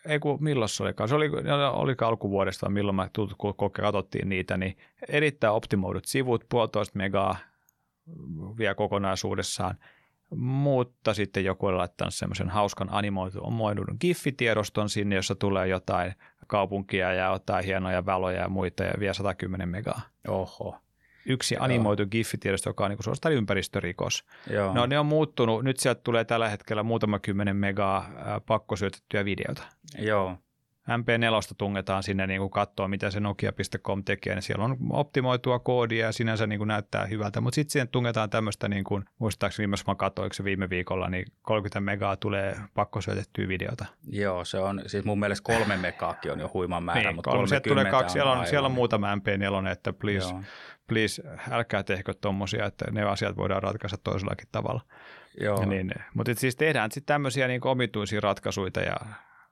ei kun milloin se olikaan, se oli, oli alkuvuodesta, milloin kun katsottiin niitä, niin erittäin optimoidut sivut, puolitoista megaa vielä kokonaisuudessaan, mutta sitten joku on laittanut semmoisen hauskan animoidun giffitiedoston sinne, jossa tulee jotain kaupunkia ja jotain hienoja valoja ja muita ja vielä 110 megaa. Oho. Yksi animoitu giffitiedosto, joka on niin suorastaan ympäristörikos. Joo. No ne on muuttunut, nyt sieltä tulee tällä hetkellä muutama kymmenen megaa pakkosyötettyjä videota. Joo. MP4 tungetaan sinne niin kuin katsoa, mitä se Nokia.com tekee, niin siellä on optimoitua koodia ja sinänsä niin kuin näyttää hyvältä, mutta sitten siihen tungetaan tämmöistä, niin kuin, muistaakseni viimeksi mä katsoin, se viime viikolla, niin 30 megaa tulee pakkosyötettyä videota. Joo, se on, siis mun mielestä kolme megaakin on jo huima määrä, niin, mutta kolme, sieltä 30 tulee kaksi, siellä on, aivan- siellä on muutama MP4, että please, Joo. Please älkää tehkö tuommoisia, että ne asiat voidaan ratkaista toisellakin tavalla. Joo. Ja niin, mutta et siis tehdään sitten tämmöisiä niin omituisia ratkaisuja ja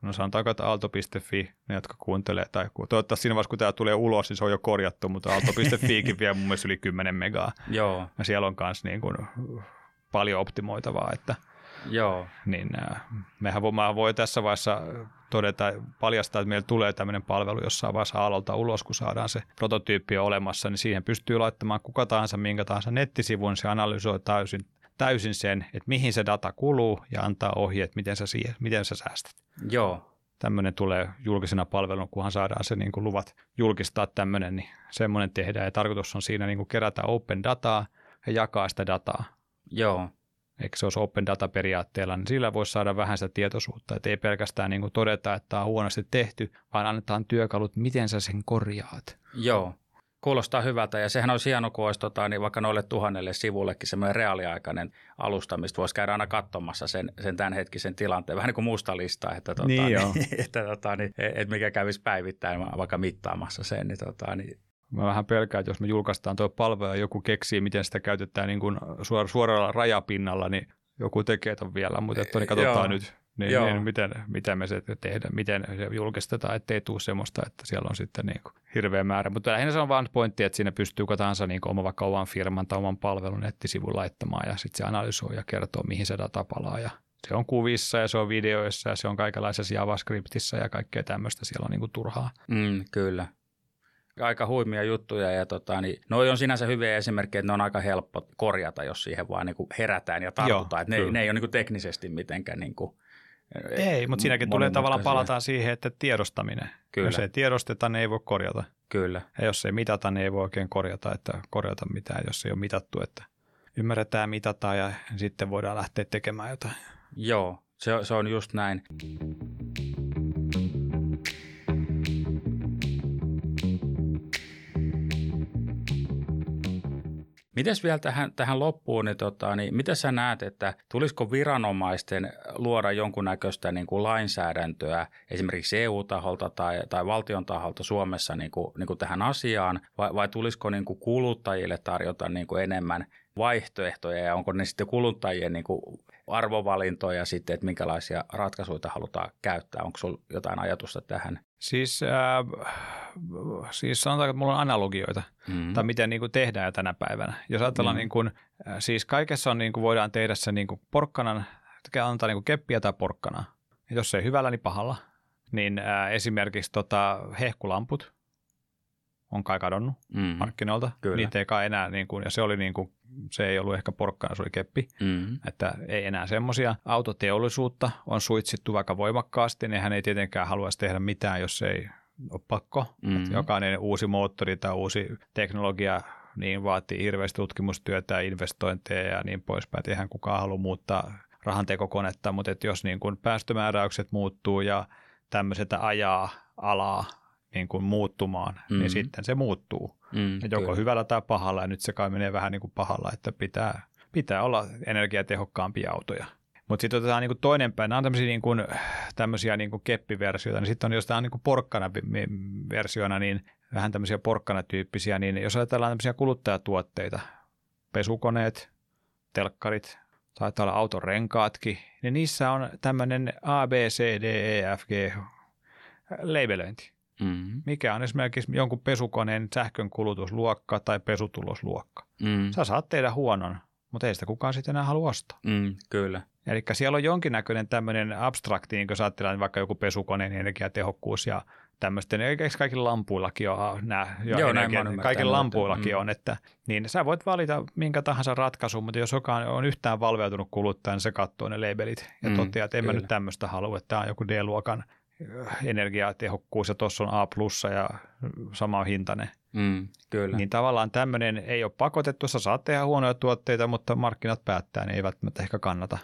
no sanotaanko, että aalto.fi, ne jotka kuuntelee, tai toivottavasti siinä vaiheessa, kun tämä tulee ulos, niin se on jo korjattu, mutta aalto.fiikin vie mun mielestä yli 10 megaa. Joo. Ja siellä on myös niin kuin paljon optimoitavaa, että Joo. niin äh, mehän voi, voi tässä vaiheessa todeta, paljastaa, että meillä tulee tämmöinen palvelu jossain vaiheessa aallolta ulos, kun saadaan se prototyyppi olemassa, niin siihen pystyy laittamaan kuka tahansa, minkä tahansa nettisivun, se analysoi täysin, täysin sen, että mihin se data kuluu ja antaa ohjeet, miten sä, siihen, miten sä säästät. Joo. Tämmöinen tulee julkisena palveluna, kunhan saadaan se niin kuin luvat julkistaa tämmöinen, niin semmoinen tehdään. Ja tarkoitus on siinä niin kuin kerätä open dataa ja jakaa sitä dataa Joo. Eikö se olisi open data periaatteella, niin sillä voisi saada vähän sitä tietoisuutta, että ei pelkästään niin kuin todeta, että tämä on huonosti tehty, vaan annetaan työkalut, miten sä sen korjaat. Joo. Kuulostaa hyvältä ja sehän olisi hieno, kun olisi tota, niin vaikka noille tuhannelle sivullekin semmoinen reaaliaikainen alusta, mistä voisi käydä aina katsomassa sen, sen tämänhetkisen tilanteen. Vähän niin kuin musta listaa, että, tota, Niin joo. että, tota, niin, että mikä kävisi päivittäin vaikka mittaamassa sen. Niin, tota, niin, Mä vähän pelkään, että jos me julkaistaan tuo palvelu ja joku keksii, miten sitä käytetään niin kuin suor- suoralla rajapinnalla, niin joku tekee ton vielä, mutta että, niin katsotaan Joo. nyt, niin, Joo. niin miten, miten me se tehdään, miten se julkistetaan, ettei tule semmoista, että siellä on sitten niin kuin hirveä määrä. Mutta lähinnä se on vain pointti, että siinä pystyy kuka tahansa niin oma vaikka oman firman tai oman palvelun nettisivun laittamaan ja sitten se analysoi ja kertoo, mihin se data palaa ja se on kuvissa ja se on videoissa ja se on kaikenlaisessa JavaScriptissa ja kaikkea tämmöistä siellä on niin kuin turhaa. mm, kyllä. Aika huimia juttuja ja tota, niin, noi on sinänsä hyviä esimerkkejä, että ne on aika helppo korjata, jos siihen vaan niin kuin herätään ja tartutaan. Joo, että ne, kyllä. ne ei ole niin kuin teknisesti mitenkään niin kuin, Ei, mutta siinäkin tulee tavallaan palataan siihen, että tiedostaminen. Kyllä. Jos ei tiedosteta, niin ei voi korjata. Kyllä. Ja jos ei mitata, niin ei voi oikein korjata, että korjata mitään, jos ei ole mitattu. Että ymmärretään, mitataan ja sitten voidaan lähteä tekemään jotain. Joo, se, se on just näin. Mites vielä tähän, tähän loppuun, niin, tota, niin miten sä näet, että tulisiko viranomaisten luoda jonkunnäköistä niin kuin lainsäädäntöä esimerkiksi EU-taholta tai, tai valtion taholta Suomessa niin kuin, niin kuin tähän asiaan, vai, vai tulisiko niin kuin kuluttajille tarjota niin kuin enemmän vaihtoehtoja ja onko ne sitten kuluttajien niin kuin arvovalintoja sitten, että minkälaisia ratkaisuja halutaan käyttää? Onko sinulla jotain ajatusta tähän? Siis, äh, siis sanotaanko, että mulla on analogioita, Mm. tai miten niin kuin tehdään jo tänä päivänä. Jos ajatellaan, Mm. niin kuin, äh, siis kaikessa on, niin kuin voidaan tehdä se niin kuin porkkanan, antaa niin kuin keppiä tai porkkanaa. Jos ei hyvällä, niin pahalla. Niin äh, esimerkiksi tota, hehkulamput on kai kadonnut Mm. markkinoilta. Kyllä. Niitä ei kai enää, niin kuin, ja se, oli niin kuin, se ei ollut ehkä porkkana, se oli keppi. Mm. Että ei enää semmoisia. Autoteollisuutta on suitsittu vaikka voimakkaasti, niin hän ei tietenkään haluaisi tehdä mitään, jos ei ole pakko. Mm. Että jokainen uusi moottori tai uusi teknologia niin vaatii hirveästi tutkimustyötä ja investointeja ja niin poispäin. Eihän kukaan halua muuttaa rahantekokonetta, mutta että jos niin kuin päästömääräykset muuttuu ja tämmöiset ajaa alaa niin kuin muuttumaan, mm. niin sitten se muuttuu. Mm, joko kyllä. hyvällä tai pahalla, ja nyt se kai menee vähän niin kuin pahalla, että pitää, pitää olla energiatehokkaampia autoja. Mutta sitten otetaan niin toinen päin, nämä on tämmöisiä, niin kuin, tämmöisiä niin kuin keppiversioita, niin sitten on, jos tämä on niin porkkana-versioina, niin vähän tämmöisiä porkkana-tyyppisiä, niin jos ajatellaan tämmöisiä kuluttajatuotteita, pesukoneet, telkkarit, taitaa olla auton renkaatkin, niin niissä on tämmöinen A, B, C, D, E, F, G leibelöinti. Mm-hmm. Mikä on esimerkiksi jonkun pesukoneen sähkön kulutusluokka tai pesutulosluokka. Mm. Sä saat tehdä huonon, mutta ei sitä kukaan sitten enää halua ostaa. Mm, kyllä. Eli siellä on jonkinnäköinen tämmöinen abstrakti, niin kun sä vaikka joku pesukoneen energiatehokkuus ja tämmöisten, eikö kaikilla lampuillakin ole nämä, jo Joo, energia, kaikilla lampuillakin mm. on, että niin sä voit valita minkä tahansa ratkaisun, mutta jos jokaan on yhtään valveutunut kuluttaja, niin se katsoo ne labelit ja mm, toteaa, että en kyllä. mä nyt tämmöistä halua, että tämä on joku D-luokan energiatehokkuus ja tuossa on A plussa ja sama hintainen. Mm, kyllä. Niin tavallaan tämmöinen ei ole pakotettu, sä saat tehdä huonoja tuotteita, mutta markkinat päättää, niin ei välttämättä ehkä kannata.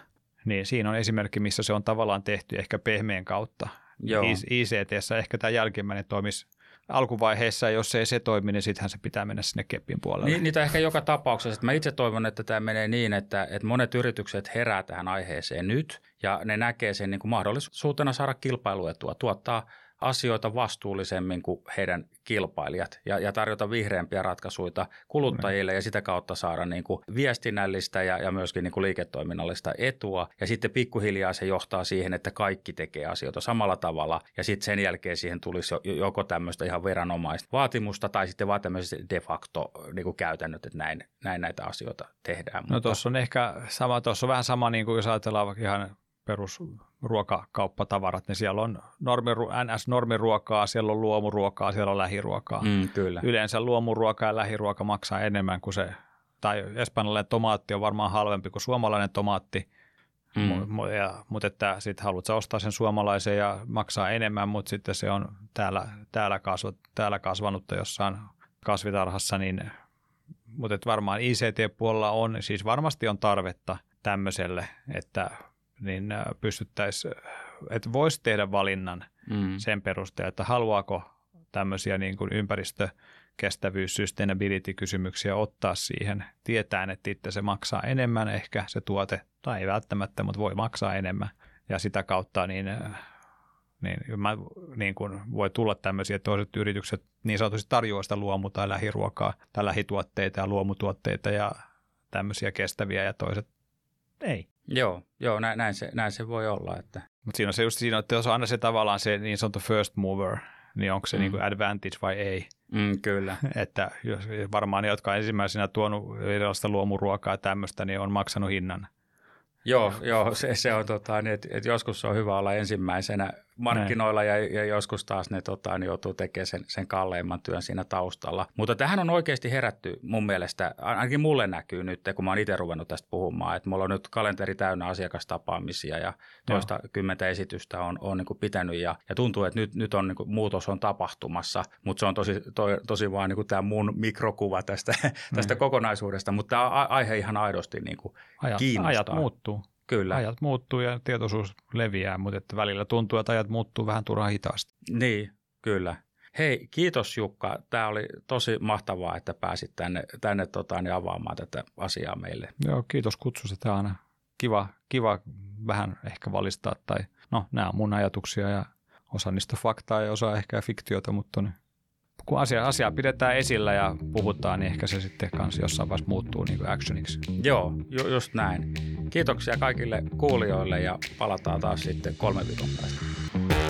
Niin siinä on esimerkki, missä se on tavallaan tehty ehkä pehmeän kautta. Joo. ict ehkä tämä jälkimmäinen toimisi alkuvaiheessa, jos ei se toimi, niin sittenhän se pitää mennä sinne keppin puolelle. Niin, niitä ehkä joka tapauksessa. Mä itse toivon, että tämä menee niin, että, että monet yritykset herää tähän aiheeseen nyt ja ne näkee sen niin kuin mahdollisuutena saada kilpailuetua, tuottaa – asioita vastuullisemmin kuin heidän kilpailijat ja, ja tarjota vihreämpiä ratkaisuja kuluttajille ja sitä kautta saada niin kuin viestinnällistä ja, ja myöskin niin kuin liiketoiminnallista etua. Ja sitten pikkuhiljaa se johtaa siihen, että kaikki tekee asioita samalla tavalla ja sitten sen jälkeen siihen tulisi joko tämmöistä ihan veranomaista vaatimusta tai sitten vaan tämmöiset de facto niin kuin käytännöt, että näin, näin näitä asioita tehdään. No tuossa on ehkä sama, tuossa on vähän sama niin kuin jos ajatellaan vaikka ihan perusruokakauppatavarat, niin siellä on normi, NS-normiruokaa, siellä on luomuruokaa, siellä on lähiruokaa. Mm, kyllä. Yleensä luomuruoka ja lähiruoka maksaa enemmän kuin se, tai espanjalainen tomaatti on varmaan halvempi kuin suomalainen tomaatti, mm. ja, mutta että sitten haluat ostaa sen suomalaisen ja maksaa enemmän, mutta sitten se on täällä, täällä, kasvat, täällä kasvanutta jossain kasvitarhassa, niin mutta varmaan ICT-puolella on, siis varmasti on tarvetta tämmöiselle, että niin äh, pystyttäisiin, että voisi tehdä valinnan mm. sen perusteella, että haluaako tämmöisiä niin kuin ympäristökestävyys, sustainability-kysymyksiä ottaa siihen, tietään, että itse se maksaa enemmän ehkä se tuote, tai ei välttämättä, mutta voi maksaa enemmän. Ja sitä kautta niin, äh, niin, mä, niin kuin voi tulla tämmöisiä, että toiset yritykset niin sanotusti tarjoaa sitä luomu- tai lähiruokaa tai lähituotteita ja luomutuotteita ja tämmöisiä kestäviä ja toiset ei. Joo, joo näin, näin, se, näin se voi olla. Että. Mutta siinä on se just siinä, että jos on aina se tavallaan se niin sanottu first mover, niin onko se mm. niin kuin advantage vai ei. Mm, kyllä. että jos varmaan ne, jotka on ensimmäisenä tuonut erilaista luomuruokaa ja tämmöistä, niin on maksanut hinnan. Joo, joo se, se on tota, niin, että, että joskus on hyvä olla ensimmäisenä markkinoilla ja, ja joskus taas ne tota, niin joutuu tekemään sen, sen kalleimman työn siinä taustalla. Mutta tähän on oikeasti herätty mun mielestä, ainakin mulle näkyy nyt, kun mä oon itse ruvennut tästä puhumaan, että mulla on nyt kalenteri täynnä asiakastapaamisia ja toista Joo. kymmentä esitystä on, on niin kuin pitänyt ja, ja tuntuu, että nyt, nyt on niin kuin, muutos on tapahtumassa, mutta se on tosi, to, tosi vaan niin tämä mun mikrokuva tästä, tästä mm. kokonaisuudesta, mutta tämä aihe ihan aidosti niin kuin ajat, kiinnostaa. Ajat muuttuu. Kyllä. Ajat muuttuu ja tietoisuus leviää, mutta että välillä tuntuu, että ajat muuttuu vähän turhaan hitaasti. Niin, kyllä. Hei, kiitos Jukka. Tämä oli tosi mahtavaa, että pääsit tänne, tänne tota, niin avaamaan tätä asiaa meille. Joo, kiitos kutsusta. Tämä on kiva, kiva vähän ehkä valistaa. Tai, no, nämä on mun ajatuksia ja osa niistä faktaa ja osa ehkä fiktiota, mutta niin kun asia, asiaa pidetään esillä ja puhutaan, niin ehkä se sitten kanssa jossain vaiheessa muuttuu niin kuin actioniksi. Joo, ju- just näin. Kiitoksia kaikille kuulijoille ja palataan taas sitten kolme viikon päästä.